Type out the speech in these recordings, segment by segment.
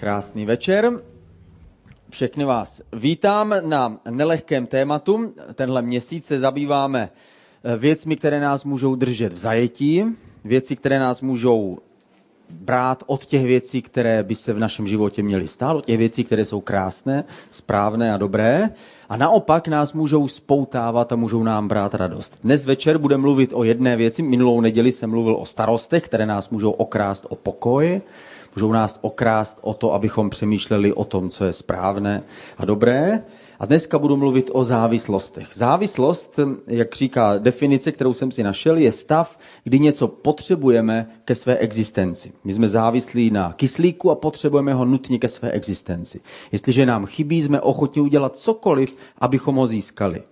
Krásný večer. Všechny vás vítám na nelehkém tématu. Tenhle měsíc se zabýváme eh, věcmi, které nás můžou držet v zajetí, věci, které nás můžou brát od těch věcí, které by se v našem životě měly stát, od těch věcí, které jsou krásné, správné a dobré. A naopak nás můžou spoutávat a můžou nám brát radost. Dnes večer budeme mluvit o jedné věci. Minulou neděli jsem mluvil o starostech, které nás můžou okrást o pokoj můžou nás okrást o to, abychom přemýšleli o tom, co je správné a dobré. A dneska budu mluvit o závislostech. Závislost, jak říká definice, kterou jsem si našel, je stav, kdy něco potřebujeme ke své existenci. My jsme závislí na kyslíku a potřebujeme ho nutně ke své existenci. Jestliže nám chybí, jsme ochotni udělat cokoliv, abychom ho získali.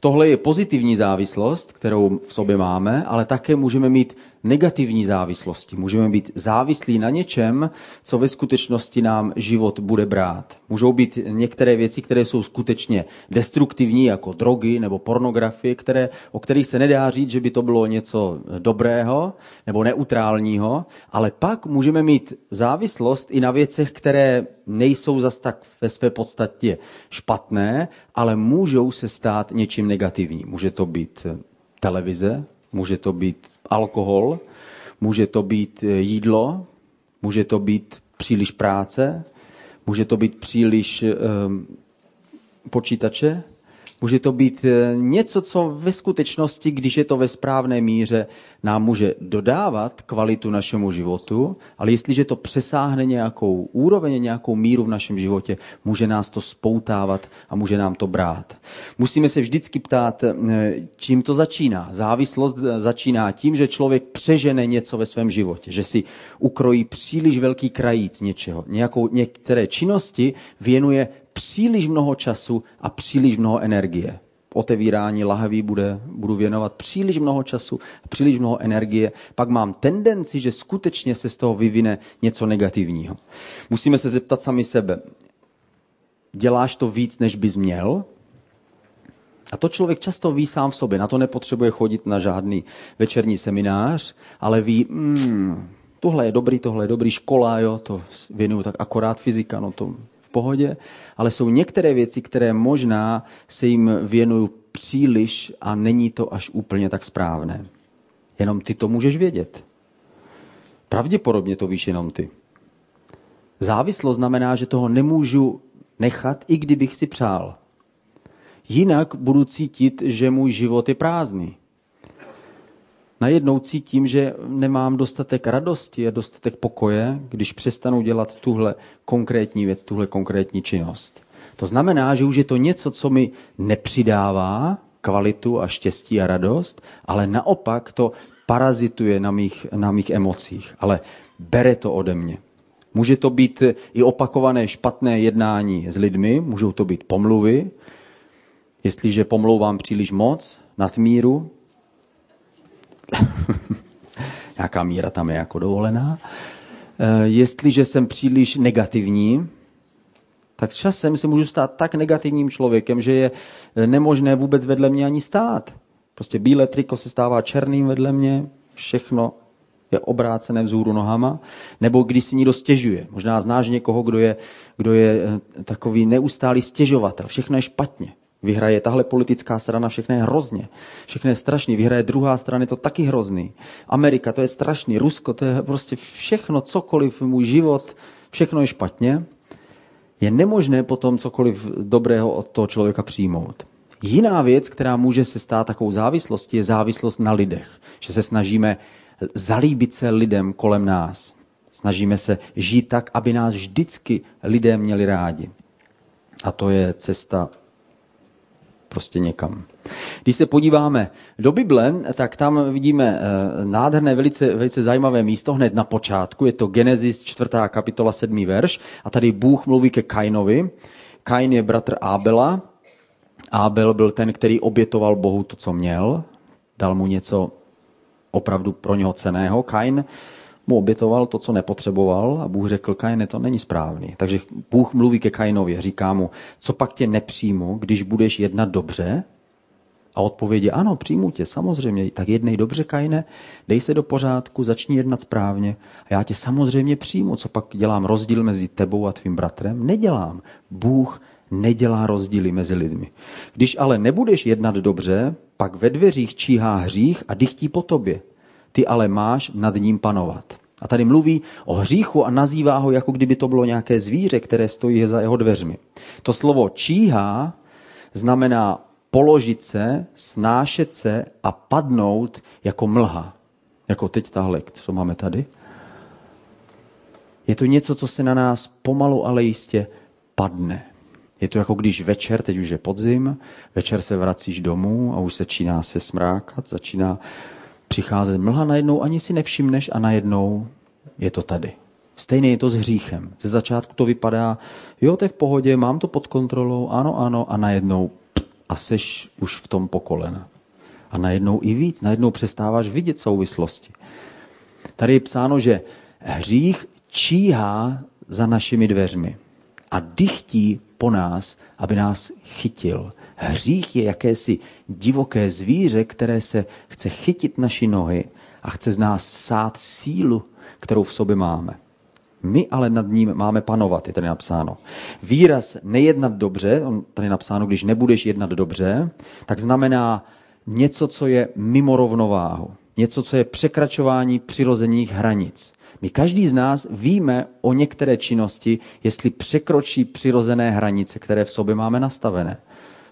Tohle je pozitivní závislost, kterou v sobě máme, ale také můžeme mít negativní závislosti. Můžeme být závislí na něčem, co ve skutečnosti nám život bude brát. Můžou být některé věci, které jsou skutečně destruktivní, jako drogy nebo pornografie, které, o kterých se nedá říct, že by to bylo něco dobrého nebo neutrálního, ale pak můžeme mít závislost i na věcech, které nejsou zas tak ve své podstatě špatné, ale můžou se stát něčím negativním. Může to být televize, může to být alkohol, může to být eh, jídlo, může to být příliš práce, může to být příliš um, počítače, Může to být eh, něco, co ve skutečnosti, když je to ve správné míře, nám může dodávat kvalitu našemu životu, ale jestliže to přesáhne nějakou úroveň, nějakou míru v našem životě, může nás to spoutávat a může nám to brát. Musíme se vždycky ptát, eh, čím to začíná. Závislost začíná tím, že člověk přežene něco ve svém životě, že si ukrojí příliš velký krajíc něčeho, nějakou, některé činnosti věnuje příliš mnoho času a příliš mnoho energie. Otevírání lahví bude, budu věnovat příliš mnoho času a příliš mnoho energie, pak mám tendenci, že skutečně se z toho vyvine něco negativního. Musíme se zeptat sami sebe, děláš to víc, než bys měl? A to člověk často ví sám v sobě, na to nepotřebuje chodit na žádný večerní seminář, ale ví, hmm, tohle je dobrý, tohle je dobrý, škola, jo, to věnuju tak akorát fyzika, no to pohodě, ale jsou některé věci, které možná se jim věnují příliš a není to až úplně tak správné. Jenom ty to můžeš vědět. Pravděpodobně to víš jenom ty. Závislost znamená, že toho nemůžu nechat, i kdybych si přál. Jinak budu cítit, že můj život je prázdný najednou cítím, že nemám dostatek radosti a dostatek pokoje, když přestanu dělat tuhle konkrétní věc, tuhle konkrétní činnost. To znamená, že už je to něco, co mi nepřidává kvalitu a štěstí a radost, ale naopak to parazituje na mých, na mých emocích. Ale bere to ode mě. Může to být i opakované špatné jednání s lidmi, můžou to být pomluvy. Jestliže pomlouvám příliš moc, nadmíru, nějaká míra tam je jako dovolená. Eh, jestliže jsem příliš negativní, tak časem se můžu stát tak negativním člověkem, že je eh, nemožné vůbec vedle mě ani stát. Prostě bílé triko se stává černým vedle mě, všechno je obrácené vzhůru nohama, nebo když si někdo stěžuje. Možná znáš někoho, kdo je, kdo je eh, takový neustálý stěžovatel. Všechno je špatně. Vyhraje tahle politická strana, všechno je hrozně. Všechno je strašný. Vyhraje druhá strana, je to taky hrozný. Amerika, to je strašný. Rusko, to je prostě všechno, cokoliv, můj život, všechno je špatně. Je nemožné potom cokoliv dobrého od toho člověka přijmout. Jiná věc, která může se stát takovou závislostí, je závislost na lidech. Že se snažíme zalíbit se lidem kolem nás. Snažíme se žít tak, aby nás vždycky lidé měli rádi. A to je cesta prostě někam. Když se podíváme do Bible, tak tam vidíme eh, nádherné, velice, velice zajímavé místo hned na počátku. Je to Genesis 4. kapitola 7. verš a tady Bůh mluví ke Kainovi. Kain je bratr Ábela. Ábel byl ten, který obětoval Bohu to, co měl. Dal mu něco opravdu pro něho ceného. Kain mu obětoval to, co nepotřeboval a Bůh řekl, Kajne, to není správný. Takže Bůh mluví ke Kainovi, říká mu, co pak tě nepřijmu, když budeš jednat dobře? A odpověď je ano, přijmu tě, samozřejmě. Tak jednej dobře, Kajne, dej se do pořádku, začni jednat správně a já tě samozřejmě přijmu. Co pak dělám rozdíl mezi tebou a tvým bratrem? Nedělám. Bůh nedělá rozdíly mezi lidmi. Když ale nebudeš jednat dobře, pak ve dveřích číhá hřích a dychtí po tobě. Ty ale máš nad ním panovat. A tady mluví o hříchu a nazývá ho, jako kdyby to bylo nějaké zvíře, které stojí za jeho dveřmi. To slovo číhá znamená položit se, snášet se a padnout jako mlha. Jako teď tahle, co máme tady. Je to něco, co se na nás pomalu, ale jistě padne. Je to jako když večer, teď už je podzim, večer se vracíš domů a už začíná se smrákat, začíná přicházet mlha, najednou ani si nevšimneš a najednou je to tady. Stejně je to s hříchem. Ze začátku to vypadá, jo, to je v pohodě, mám to pod kontrolou, ano, ano, a najednou a seš už v tom pokolena. A najednou i víc, najednou přestáváš vidět souvislosti. Tady je psáno, že hřích číhá za našimi dveřmi a dychtí po nás, aby nás chytil. Hřích je jakési divoké zvíře, které se chce chytit naši nohy a chce z nás sát sílu, kterou v sobě máme. My ale nad ním máme panovat, je tady napsáno. Výraz nejednat dobře, on tady napsáno, když nebudeš jednat dobře, tak znamená něco, co je mimo rovnováhu. Něco, co je překračování přirozených hranic. My každý z nás víme o některé činnosti, jestli překročí přirozené hranice, které v sobě máme nastavené.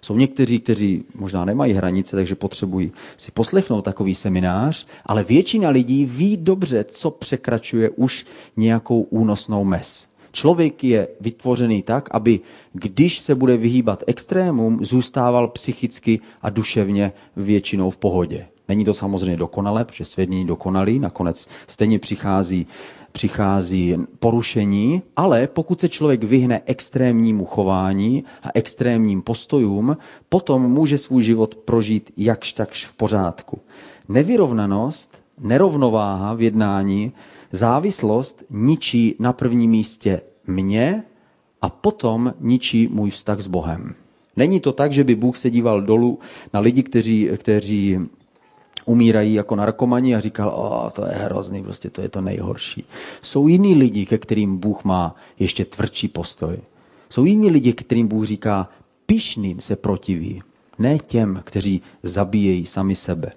Jsou někteří, kteří možná nemají hranice, takže potřebují si poslechnout takový seminář, ale většina lidí ví dobře, co překračuje už nějakou únosnou mez. Člověk je vytvořený tak, aby když se bude vyhýbat extrémům, zůstával psychicky a duševně většinou v pohodě. Není to samozřejmě dokonalé, protože svět není dokonalý, nakonec stejně přichází přichází porušení, ale pokud se člověk vyhne extrémnímu chování a extrémním postojům, potom může svůj život prožít jakž takž v pořádku. Nevyrovnanost, nerovnováha v jednání, závislost ničí na prvním místě mě a potom ničí můj vztah s Bohem. Není to tak, že by Bůh se díval dolů na lidi, kteří, kteří umírají jako narkomani a říkal, o, to je hrozný, prostě to je to nejhorší. Jsou jiní lidi, ke kterým Bůh má ještě tvrdší postoj. Jsou jiní lidi, kterým Bůh říká, pišným se protiví, ne těm, kteří zabíjejí sami sebe.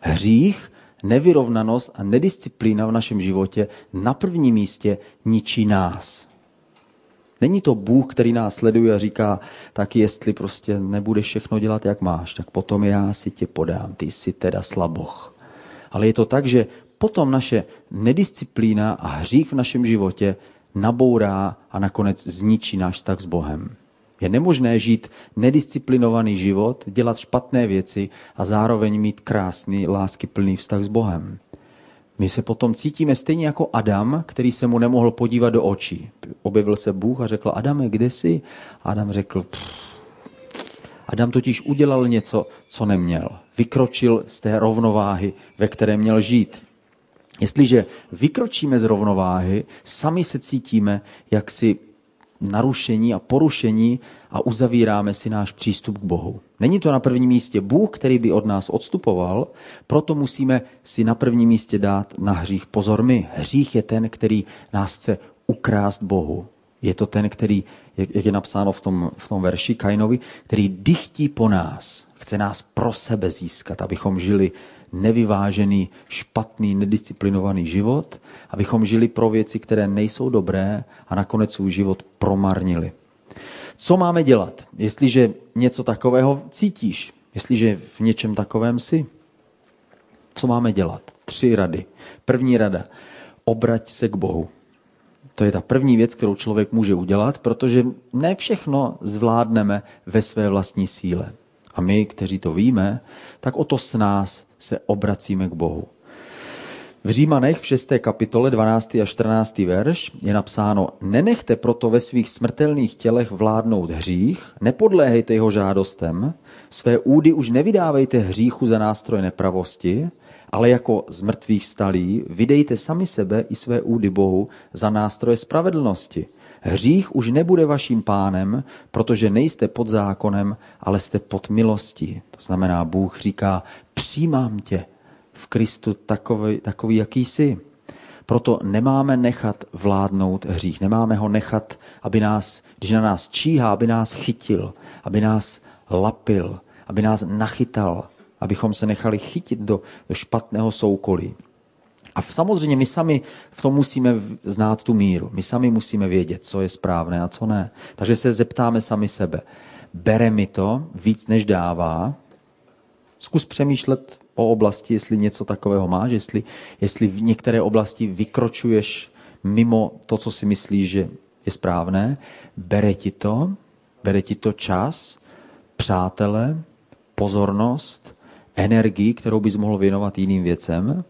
Hřích, nevyrovnanost a nedisciplína v našem životě na prvním místě ničí nás. Není to Bůh, který nás sleduje a říká, tak jestli prostě nebudeš všechno dělat, jak máš, tak potom já si tě podám, ty jsi teda slaboch. Ale je to tak, že potom naše nedisciplína a hřích v našem životě nabourá a nakonec zničí náš vztah s Bohem. Je nemožné žít nedisciplinovaný život, dělat špatné věci a zároveň mít krásný, láskyplný vztah s Bohem. My se potom cítíme stejně jako Adam, který se mu nemohl podívat do očí. Objevil se Bůh a řekl, Adame, kde jsi? Adam řekl, Pff. Adam totiž udělal něco, co neměl. Vykročil z té rovnováhy, ve které měl žít. Jestliže vykročíme z rovnováhy, sami se cítíme jaksi narušení a porušení a uzavíráme si náš přístup k Bohu. Není to na prvním místě Bůh, který by od nás odstupoval, proto musíme si na prvním místě dát na hřích pozor my. Hřích je ten, který nás chce ukrást Bohu. Je to ten, který, jak je napsáno v tom, v tom verši Kainovi, který dychtí po nás. Chce nás pro sebe získat, abychom žili nevyvážený, špatný, nedisciplinovaný život, abychom žili pro věci, které nejsou dobré a nakonec svůj život promarnili. Co máme dělat, jestliže něco takového cítíš, jestliže v něčem takovém jsi? Co máme dělat? Tři rady. První rada. Obrať se k Bohu. To je ta první věc, kterou člověk může udělat, protože ne všechno zvládneme ve své vlastní síle. A my, kteří to víme, tak o to s nás se obracíme k Bohu. V Římanech v 6. kapitole 12. a 14. verš je napsáno Nenechte proto ve svých smrtelných tělech vládnout hřích, nepodléhejte jeho žádostem, své údy už nevydávejte hříchu za nástroj nepravosti, ale jako z mrtvých stalí vydejte sami sebe i své údy Bohu za nástroje spravedlnosti. Hřích už nebude vaším pánem, protože nejste pod zákonem, ale jste pod milostí. To znamená, Bůh říká, přijímám tě v Kristu takový, takový jaký jsi. Proto nemáme nechat vládnout hřích. Nemáme ho nechat, aby nás, když na nás číhá, aby nás chytil, aby nás lapil, aby nás nachytal, abychom se nechali chytit do, do špatného soukolí. A samozřejmě my sami v tom musíme znát tu míru. My sami musíme vědět, co je správné a co ne. Takže se zeptáme sami sebe. Bere mi to víc, než dává? Zkus přemýšlet o oblasti, jestli něco takového máš, jestli, jestli v některé oblasti vykročuješ mimo to, co si myslíš, že je správné. Bere ti to? Bere ti to čas, přátele, pozornost, energii, kterou bys mohl věnovat jiným věcem?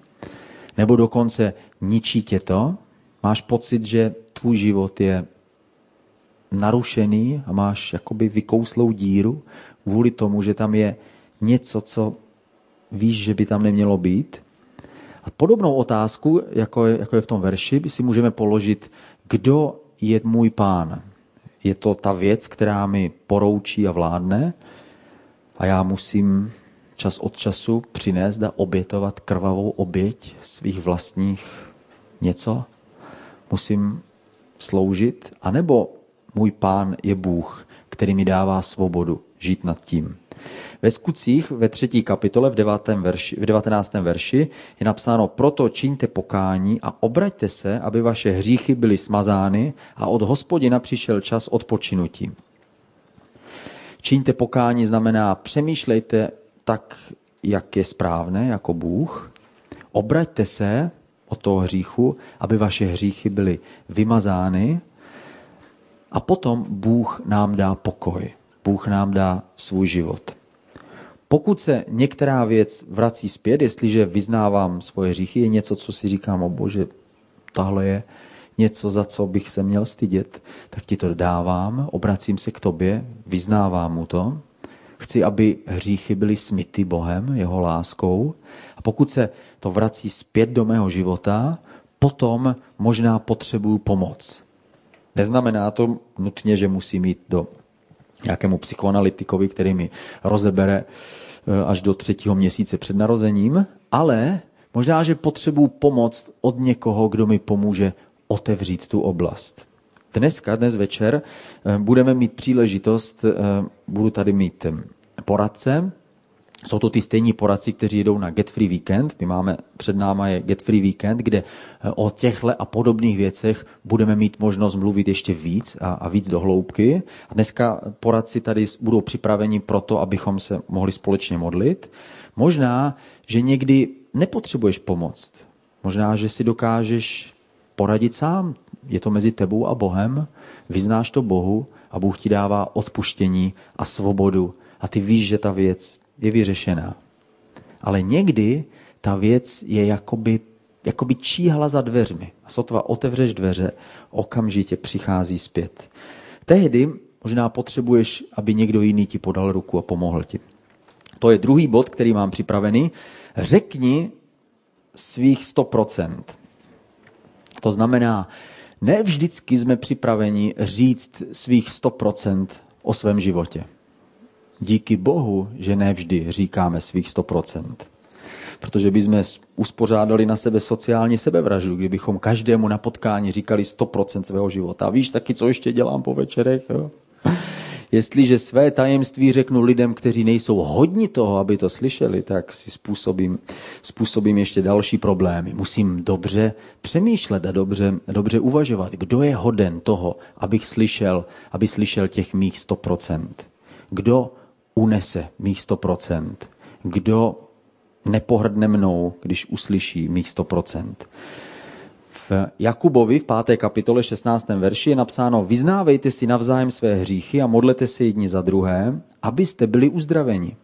Nebo dokonce ničí tě to? Máš pocit, že tvůj život je narušený a máš jakoby vykouslou díru kvůli tomu, že tam je něco, co víš, že by tam nemělo být? A podobnou otázku, jako je, jako je v tom verši, by si můžeme položit, kdo je můj pán? Je to ta věc, která mi poroučí a vládne a já musím čas od času přinést a obětovat krvavou oběť svých vlastních něco? Musím sloužit? A nebo můj pán je Bůh, který mi dává svobodu žít nad tím? Ve skutcích ve třetí kapitole v, 9. verši, v 19. verši je napsáno proto čiňte pokání a obraťte se, aby vaše hříchy byly smazány a od hospodina přišel čas odpočinutí. Čiňte pokání znamená přemýšlejte tak, jak je správné jako Bůh. Obraťte se od toho hříchu, aby vaše hříchy byly vymazány a potom Bůh nám dá pokoj. Bůh nám dá svůj život. Pokud se některá věc vrací zpět, jestliže vyznávám svoje hříchy, je něco, co si říkám, o bože, tahle je něco, za co bych se měl stydět, tak ti to dávám, obracím se k tobě, vyznávám mu to Chci, aby hříchy byly smity Bohem, jeho láskou. A pokud se to vrací zpět do mého života, potom možná potřebuju pomoc. Neznamená to nutně, že musím jít do nějakému psychoanalytikovi, který mi rozebere eh, až do třetího měsíce před narozením, ale možná, že potřebuji pomoc od někoho, kdo mi pomůže otevřít tu oblast. Dneska, dnes večer, eh, budeme mít příležitost, eh, budu tady mít eh, poradce, jsou to ty stejní poradci, kteří jedou na Get Free Weekend. My máme před náma je Get Free Weekend, kde o těchto a podobných věcech budeme mít možnost mluvit ještě víc a, a víc do hloubky. A dneska poradci tady budou připraveni pro to, abychom se mohli společně modlit. Možná, že někdy nepotřebuješ pomoc. Možná, že si dokážeš poradit sám je to mezi tebou a Bohem, vyznáš to Bohu a Bůh ti dává odpuštění a svobodu a ty víš, že ta věc je vyřešená. Ale někdy ta věc je jakoby, jakoby číhala za dveřmi. A sotva otevřeš dveře, okamžitě přichází zpět. Tehdy možná potřebuješ, aby někdo jiný ti podal ruku a pomohl ti. To je druhý bod, který mám připravený. Řekni svých 100%. To znamená, ne vždycky jsme připraveni říct svých 100% o svém životě. Díky Bohu, že ne vždy říkáme svých 100%. Protože bychom uspořádali na sebe sociální sebevraždu, kdybychom každému na potkání říkali 100% svého života. A víš taky, co ještě dělám po večerech? Jo? Jestliže své tajemství řeknu lidem, kteří nejsou hodni toho, aby to slyšeli, tak si způsobím, způsobím ještě další problémy. Musím dobře přemýšlet a dobře, dobře uvažovat, kdo je hoden toho, abych slyšel, aby slyšel těch mých 100%. Kdo unese mých 100%. Kdo nepohrdne mnou, když uslyší mých 100%. Jakubovi v 5. kapitole 16. verši je napsáno Vyznávejte si navzájem své hříchy a modlete se jedni za druhé, abyste byli uzdraveni.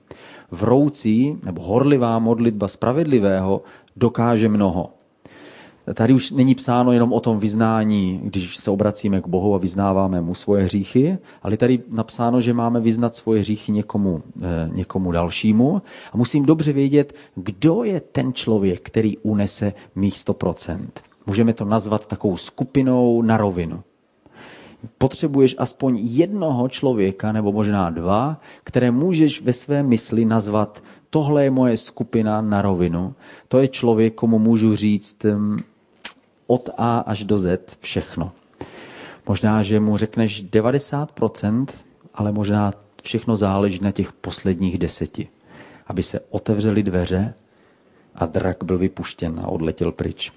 Vroucí nebo horlivá modlitba spravedlivého dokáže mnoho. Tady už není psáno jenom o tom vyznání, když se obracíme k Bohu a vyznáváme mu svoje hříchy, ale tady napsáno, že máme vyznat svoje hříchy někomu, eh, někomu dalšímu. A musím dobře vědět, kdo je ten člověk, který unese mých 100%. Můžeme to nazvat takovou skupinou na rovinu. Potřebuješ aspoň jednoho člověka, nebo možná dva, které můžeš ve své mysli nazvat tohle je moje skupina na rovinu. To je člověk, komu můžu říct od A až do Z všechno. Možná, že mu řekneš 90%, ale možná všechno záleží na těch posledních deseti. Aby se otevřely dveře a drak byl vypuštěn a odletěl pryč.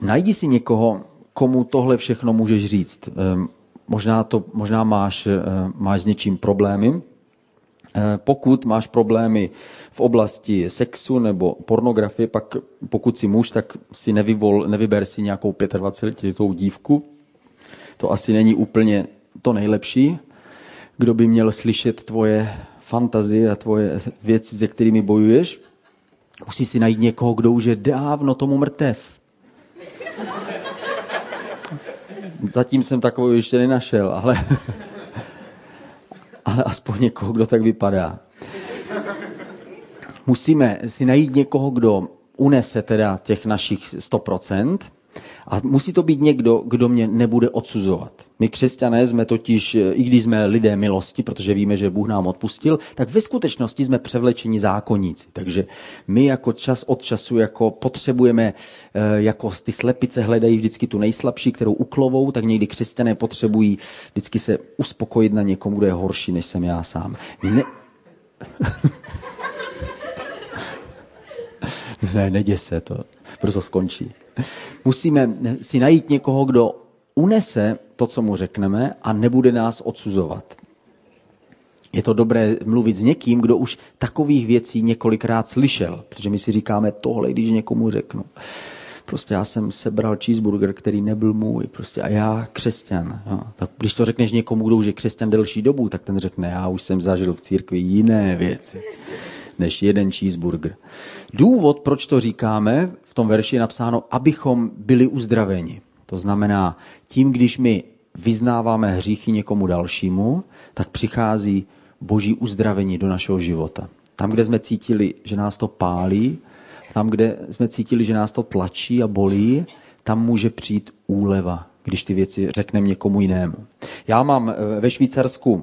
Najdi si někoho, komu tohle všechno můžeš říct. Ehm, možná, to, možná máš, eh, máš s něčím problémy. Eh, pokud máš problémy v oblasti sexu nebo pornografie, pak pokud si muž, tak si nevyvol, nevyber si nějakou 25-letou dívku. To asi není úplně to nejlepší. Kdo by měl slyšet tvoje fantazie a tvoje věci, se kterými bojuješ, musí si najít někoho, kdo už je dávno tomu mrtev. Zatím jsem takovou ještě nenašel, ale, ale aspoň někoho, kdo tak vypadá. Musíme si najít někoho, kdo unese teda těch našich 100%, a musí to být někdo, kdo mě nebude odsuzovat. My křesťané jsme totiž, i když jsme lidé milosti, protože víme, že Bůh nám odpustil, tak ve skutečnosti jsme převlečeni zákonníci. Takže my jako čas od času jako potřebujeme, eh, jako ty slepice hledají vždycky tu nejslabší, kterou uklovou, tak někdy křesťané potřebují vždycky se uspokojit na někom, kdo je horší, než jsem já sám. Ne... ne, neděs se to, brzo skončí. Musíme si najít někoho, kdo unese to, co mu řekneme a nebude nás odsuzovat. Je to dobré mluvit s někým, kdo už takových věcí několikrát slyšel, protože my si říkáme tohle, když někomu řeknu. Prostě já jsem sebral cheeseburger, který nebyl můj, prostě a já křesťan. Jo. Tak když to řekneš někomu, kdo už je křesťan delší dobu, tak ten řekne, já už jsem zažil v církvi jiné věci než jeden cheeseburger. Důvod, proč to říkáme, v tom verši je napsáno, abychom byli uzdraveni. To znamená, tím, když my vyznáváme hříchy někomu dalšímu, tak přichází boží uzdravení do našeho života. Tam, kde jsme cítili, že nás to pálí, tam, kde jsme cítili, že nás to tlačí a bolí, tam může přijít úleva, když ty věci řekneme někomu jinému. Já mám eh, ve Švýcarsku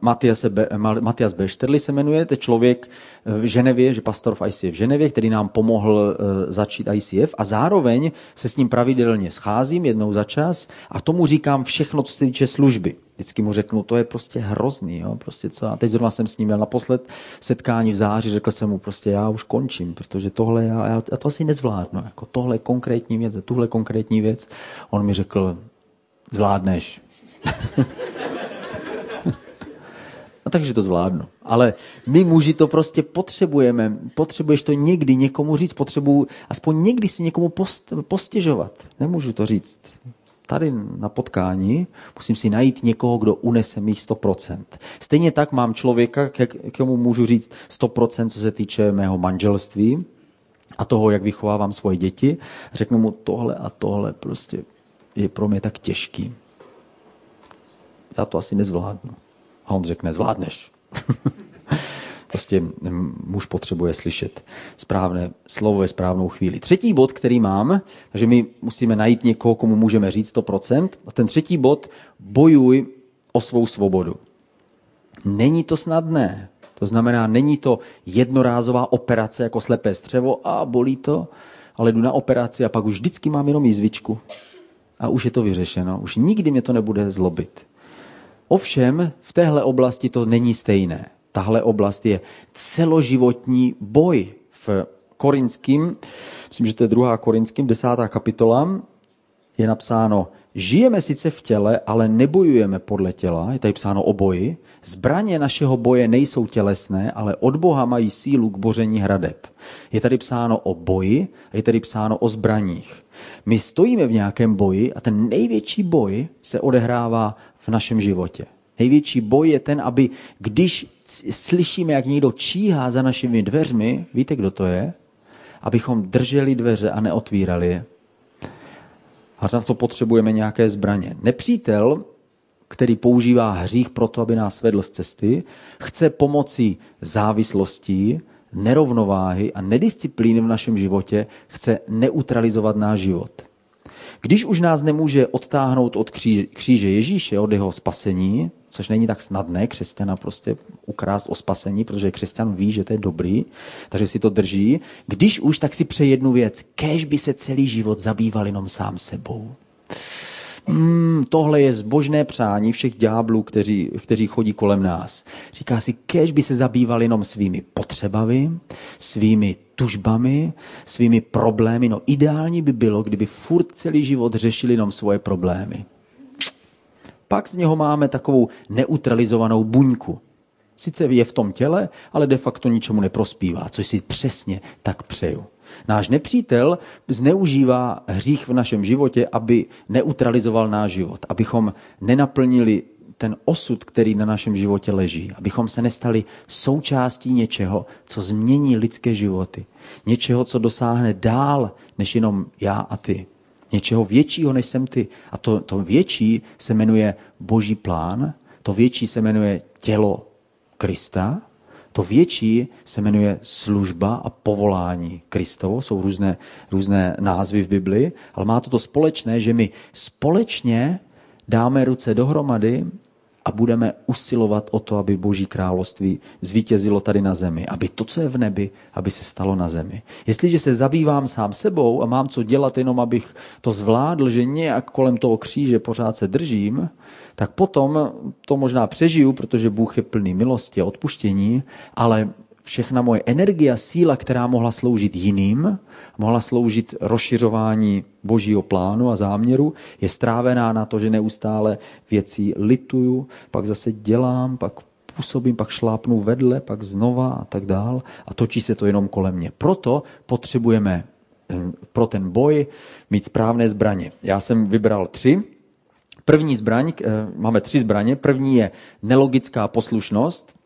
Matias, Be, Matias Bešterli se jmenuje, to je člověk eh, v Ženevě, že pastor v ICF v Ženevě, který nám pomohl eh, začít ICF a zároveň se s ním pravidelně scházím jednou za čas a tomu říkám všechno, co se týče služby. Vždycky mu řeknu, to je prostě hrozný, jo? Prostě co? A teď zrovna jsem s ním měl naposled setkání v září, řekl jsem mu prostě, já už končím, protože tohle, já, já, já to asi nezvládnu, jako tohle konkrétní věc, tuhle konkrétní věc. On mi řekl, zvládneš. Takže to zvládnu. Ale my muži to prostě potřebujeme. Potřebuješ to někdy někomu říct, potřebuji aspoň někdy si někomu post, postěžovat. Nemůžu to říct. Tady na potkání musím si najít někoho, kdo unese mých 100%. Stejně tak mám člověka, k komu můžu říct 100%, co se týče mého manželství a toho, jak vychovávám svoje děti. Řeknu mu tohle a tohle prostě je pro mě tak těžký. Já to asi nezvládnu. A on řekne, zvládneš. prostě muž potřebuje slyšet správné slovo ve správnou chvíli. Třetí bod, který mám, takže my musíme najít někoho, komu můžeme říct 100%. A ten třetí bod, bojuj o svou svobodu. Není to snadné. To znamená, není to jednorázová operace jako slepé střevo a bolí to, ale jdu na operaci a pak už vždycky mám jenom jízvičku. A už je to vyřešeno. Už nikdy mě to nebude zlobit. Ovšem v téhle oblasti to není stejné. Tahle oblast je celoživotní boj v korinským, myslím, že to je druhá korinským, desátá kapitola, je napsáno, žijeme sice v těle, ale nebojujeme podle těla, je tady psáno o boji. Zbraně našeho boje nejsou tělesné, ale od Boha mají sílu k boření hradeb. Je tady psáno o boji a je tady psáno o zbraních. My stojíme v nějakém boji a ten největší boj se odehrává v našem životě. Největší boj je ten, aby když slyšíme, jak někdo číhá za našimi dveřmi, víte, kdo to je? Abychom drželi dveře a neotvírali je. A na to potřebujeme nějaké zbraně. Nepřítel, který používá hřích proto, aby nás vedl z cesty, chce pomocí závislostí, nerovnováhy a nedisciplíny v našem životě, chce neutralizovat náš život. Když už nás nemůže odtáhnout od kříže Ježíše, od jeho spasení, což není tak snadné křesťana prostě ukrást o spasení, protože křesťan ví, že to je dobrý, takže si to drží. Když už, tak si přeje jednu věc. Kéž by se celý život zabýval jenom sám sebou. Hmm, tohle je zbožné přání všech ďáblů, kteří, kteří chodí kolem nás. Říká si, kež by se zabýval jenom svými potřebami, svými tužbami, svými problémy. No ideální by bylo, kdyby furt celý život řešili jenom svoje problémy. Pak z něho máme takovou neutralizovanou buňku. Sice je v tom těle, ale de facto ničemu neprospívá, což si přesně tak přeju. Náš nepřítel zneužívá hřích v našem životě, aby neutralizoval náš život, abychom nenaplnili ten osud, který na našem životě leží, abychom se nestali součástí něčeho, co změní lidské životy. Něčeho, co dosáhne dál, než jenom já a ty. Něčeho většího, než jsem ty. A to, to větší se jmenuje Boží plán, to větší se jmenuje tělo Krista, to větší se jmenuje služba a povolání Kristovo. Jsou různé, různé názvy v Bibli, ale má to to společné, že my společně dáme ruce dohromady a budeme usilovat o to, aby Boží království zvítězilo tady na zemi. Aby to, co je v nebi, aby se stalo na zemi. Jestliže se zabývám sám sebou a mám co dělat jenom, abych to zvládl, že nějak kolem toho kříže pořád se držím, tak potom to možná přežiju, protože Bůh je plný milosti a odpuštění, ale všechna moje energie a síla, která mohla sloužit jiným, mohla sloužit rozšiřování božího plánu a záměru, je strávená na to, že neustále věcí lituju, pak zase dělám, pak působím, pak šlápnu vedle, pak znova a tak dál a točí se to jenom kolem mě. Proto potřebujeme eh, pro ten boj mít správné zbraně. Já jsem vybral tři. První zbraň, eh, máme tři zbraně. První je nelogická poslušnost.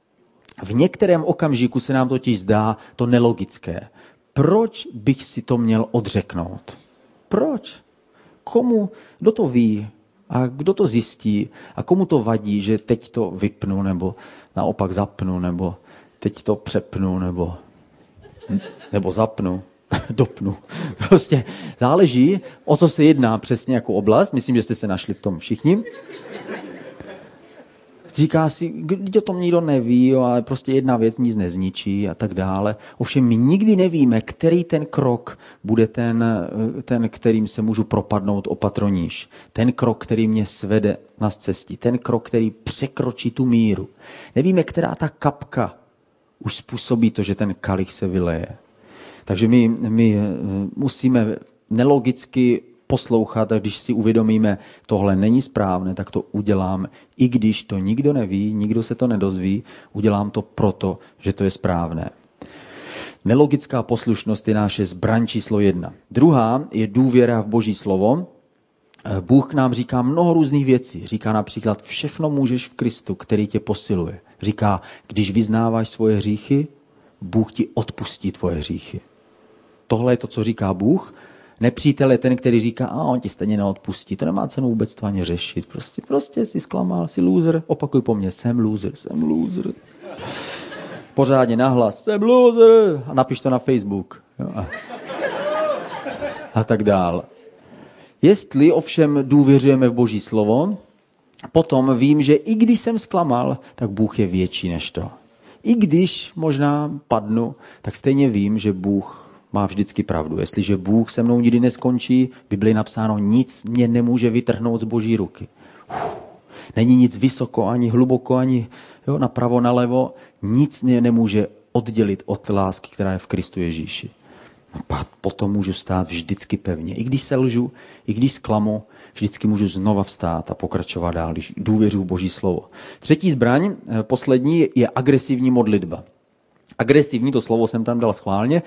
V některém okamžiku se nám totiž zdá to nelogické. Proč bych si to měl odřeknout? Proč? Komu, kdo to ví? A kdo to zjistí? A komu to vadí, že teď to vypnu, nebo naopak zapnu, nebo teď to přepnu, nebo, nebo zapnu, dopnu. Prostě záleží, o co se jedná přesně jako oblast. Myslím, že jste se našli v tom všichni říká si, když o tom nikdo neví, jo, ale prostě jedna věc nic nezničí a tak dále. Ovšem my nikdy nevíme, který ten krok bude ten, ten kterým se můžu propadnout opatroníž. Ten krok, který mě svede na cestě. Ten krok, který překročí tu míru. Nevíme, která ta kapka už způsobí to, že ten kalich se vyleje. Takže my, my eh, musíme nelogicky poslouchat a když si uvědomíme, tohle není správné, tak to udělám, i když to nikdo neví, nikdo se to nedozví, udělám to proto, že to je správné. Nelogická poslušnost je naše zbraň číslo jedna. Druhá je důvěra v Boží slovo. Bůh k nám říká mnoho různých věcí. Říká například, všechno můžeš v Kristu, který tě posiluje. Říká, když vyznáváš svoje hříchy, Bůh ti odpustí tvoje hříchy. Tohle je to, co říká Bůh Nepřítel je ten, který říká, a on ti stejně neodpustí, to nemá cenu vůbec to ani řešit. Prostě, prostě jsi zklamal, jsi loser, opakuj po mně, jsem loser, jsem loser. Pořádně nahlas, jsem loser a napiš to na Facebook. Jo, a, a tak dál. Jestli ovšem důvěřujeme v Boží slovo, potom vím, že i když jsem zklamal, tak Bůh je větší než to. I když možná padnu, tak stejně vím, že Bůh má vždycky pravdu. Jestliže Bůh se mnou nikdy neskončí, Bibli napsáno, nic mě nemůže vytrhnout z boží ruky. Uf. Není nic vysoko, ani hluboko, ani jo, napravo, nalevo. Nic mě nemůže oddělit od lásky, která je v Kristu Ježíši. A potom můžu stát vždycky pevně. I když se lžu, i když zklamu, vždycky můžu znova vstát a pokračovat dál, když důvěřuji Boží slovo. Třetí zbraň, eh, poslední, je agresivní modlitba. Agresivní, to slovo jsem tam dal schválně.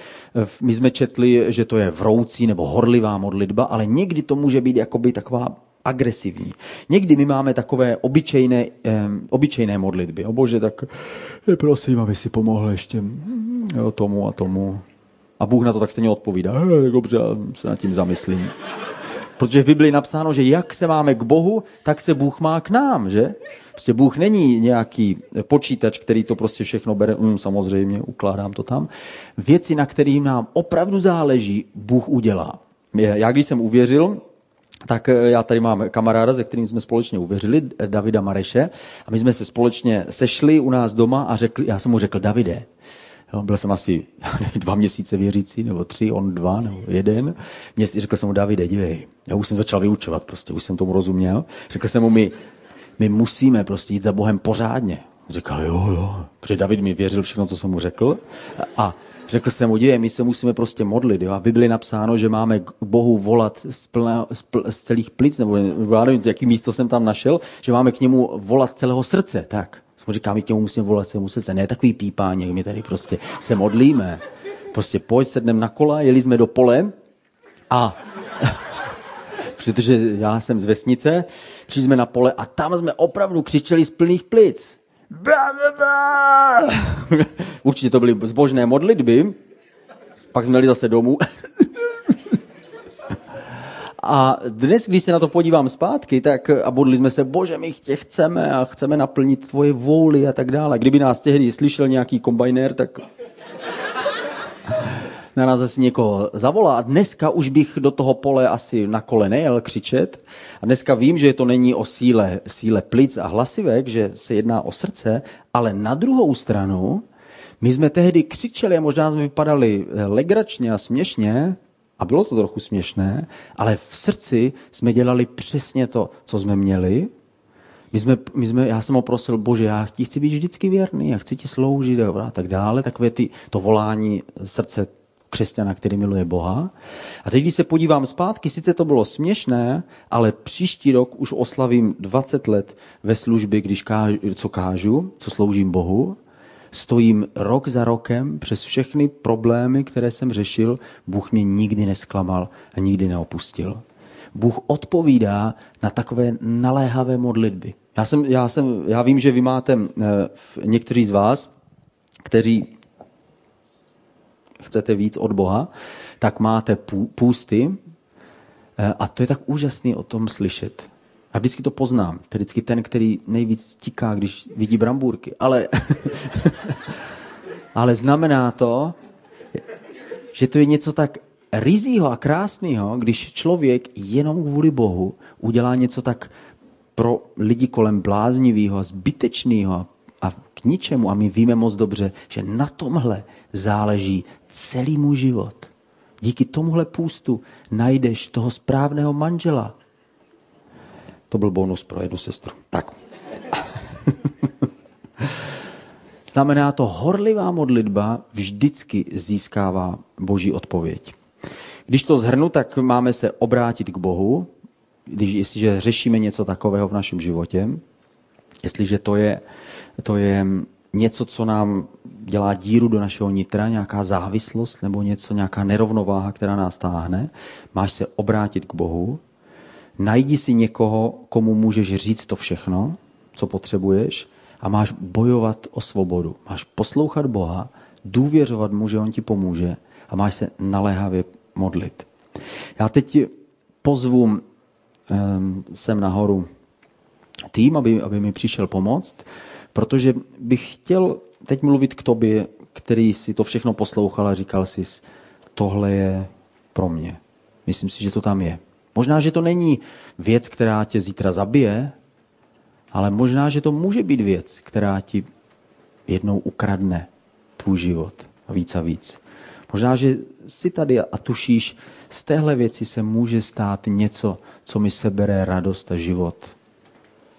My jsme četli, že to je vroucí nebo horlivá modlitba, ale někdy to může být jakoby taková agresivní. Někdy my máme takové obyčejné, eh, obyčejné modlitby. O bože, tak prosím, aby si pomohl ještě jo, tomu a tomu. A Bůh na to tak stejně odpovídá. Dobře, se nad tím zamyslím. Protože v Biblii je napsáno, že jak se máme k Bohu, tak se Bůh má k nám, že? Prostě Bůh není nějaký počítač, který to prostě všechno bere, mm, samozřejmě, ukládám to tam. Věci, na kterým nám opravdu záleží, Bůh udělá. Já když jsem uvěřil, tak eh, já tady mám kamaráda, se kterým jsme společně uvěřili, Davida Mareše, a my jsme se společně sešli u nás doma a řekli, já jsem mu řekl, Davide, Jo, byl jsem asi dva měsíce věřící, nebo tři, on dva, nebo jeden. Měsíc, řekl jsem mu, Davide, dívej, já už jsem začal vyučovat, prostě už jsem tomu rozuměl. Řekl jsem mu, my, my musíme prostě jít za Bohem pořádně. Říkal, jo, jo, protože David mi věřil všechno, co jsem mu řekl. A řekl jsem mu, dívej, my se musíme prostě modlit. Jo? A v Bibli napsáno, že máme k Bohu volat z, plné, z, pl, z celých plic, nebo já nevím, jaký místo jsem tam našel, že máme k němu volat z celého srdce. Tak, jsem říká, my němu musíme volat celému srdce. Ne takový pípání, my tady prostě se modlíme. Prostě pojď, sedneme na kola, jeli jsme do pole a protože já jsem z vesnice, přišli jsme na pole a tam jsme opravdu křičeli z plných plic. Určitě to byly zbožné modlitby. Pak jsme jeli zase domů. A dnes, když se na to podívám zpátky, tak a modlili jsme se, bože, my tě chceme a chceme naplnit tvoje vůli a tak dále. Kdyby nás tehdy slyšel nějaký kombajnér, tak na nás asi někoho zavolá. A dneska už bych do toho pole asi na kole nejel křičet. A dneska vím, že to není o síle, síle plic a hlasivek, že se jedná o srdce, ale na druhou stranu, my jsme tehdy křičeli a možná jsme vypadali legračně a směšně, a bylo to trochu směšné, ale v srdci jsme dělali přesně to, co jsme měli. My jsme, my jsme, já jsem ho prosil, bože, já ti chci být vždycky věrný, já chci ti sloužit a tak dále. Takové ty, to volání srdce křesťana, který miluje Boha. A teď, když se podívám zpátky, sice to bylo směšné, ale příští rok už oslavím 20 let ve službě, když kážu, co kážu, co sloužím Bohu. Stojím rok za rokem přes všechny problémy, které jsem řešil. Bůh mě nikdy nesklamal a nikdy neopustil. Bůh odpovídá na takové naléhavé modlitby. Já, jsem, já, jsem, já vím, že vy máte, eh, někteří z vás, kteří chcete víc od Boha, tak máte půsty eh, a to je tak úžasný o tom slyšet. A vždycky to poznám. To je vždycky ten, který nejvíc tiká, když vidí brambůrky. Ale, ale znamená to, že to je něco tak rizího a krásného, když člověk jenom kvůli Bohu udělá něco tak pro lidi kolem bláznivého zbytečného a k ničemu. A my víme moc dobře, že na tomhle záleží celý můj život. Díky tomuhle půstu najdeš toho správného manžela. To byl bonus pro jednu sestru. Tak. Znamená to, horlivá modlitba vždycky získává boží odpověď. Když to zhrnu, tak máme se obrátit k Bohu, když, jestliže řešíme něco takového v našem životě, jestliže to je, to je něco, co nám dělá díru do našeho nitra, nějaká závislost nebo něco, nějaká nerovnováha, která nás táhne, máš se obrátit k Bohu, najdi si někoho, komu můžeš říct to všechno, co potřebuješ a máš bojovat o svobodu. Máš poslouchat Boha, důvěřovat mu, že on ti pomůže a máš se naléhavě modlit. Já teď pozvu sem nahoru tým, aby, aby mi přišel pomoct protože bych chtěl teď mluvit k tobě, který si to všechno poslouchal a říkal si, tohle je pro mě. Myslím si, že to tam je. Možná, že to není věc, která tě zítra zabije, ale možná, že to může být věc, která ti jednou ukradne tvůj život a víc a víc. Možná, že si tady a tušíš, z téhle věci se může stát něco, co mi sebere radost a život.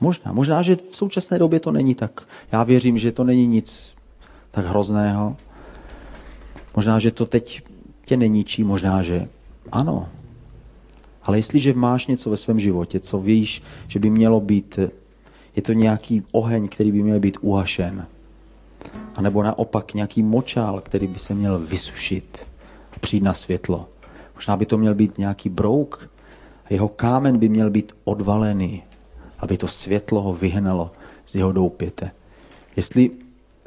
Možná. Možná, že v současné době to není tak. Já věřím, že to není nic tak hrozného. Možná, že to teď tě neničí, možná, že ano. Ale jestliže máš něco ve svém životě, co víš, že by mělo být, je to nějaký oheň, který by měl být uhašen. A nebo naopak nějaký močál, který by se měl vysušit a přijít na světlo. Možná by to měl být nějaký brouk, a jeho kámen by měl být odvalený aby to světlo ho vyhnalo z jeho doupěte. Jestli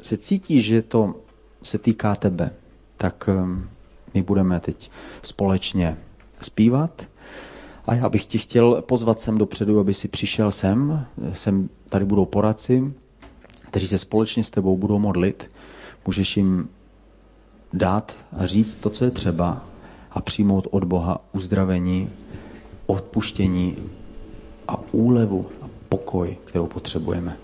se cítíš, že to se týká tebe, tak um, my budeme teď společně zpívat. A já bych ti chtěl pozvat sem dopředu, aby si přišel sem. sem tady budou poradci, kteří se společně s tebou budou modlit. Můžeš jim dát a říct to, co je třeba a přijmout od Boha uzdravení odpuštění a úlevu a pokoj, kterou potřebujeme.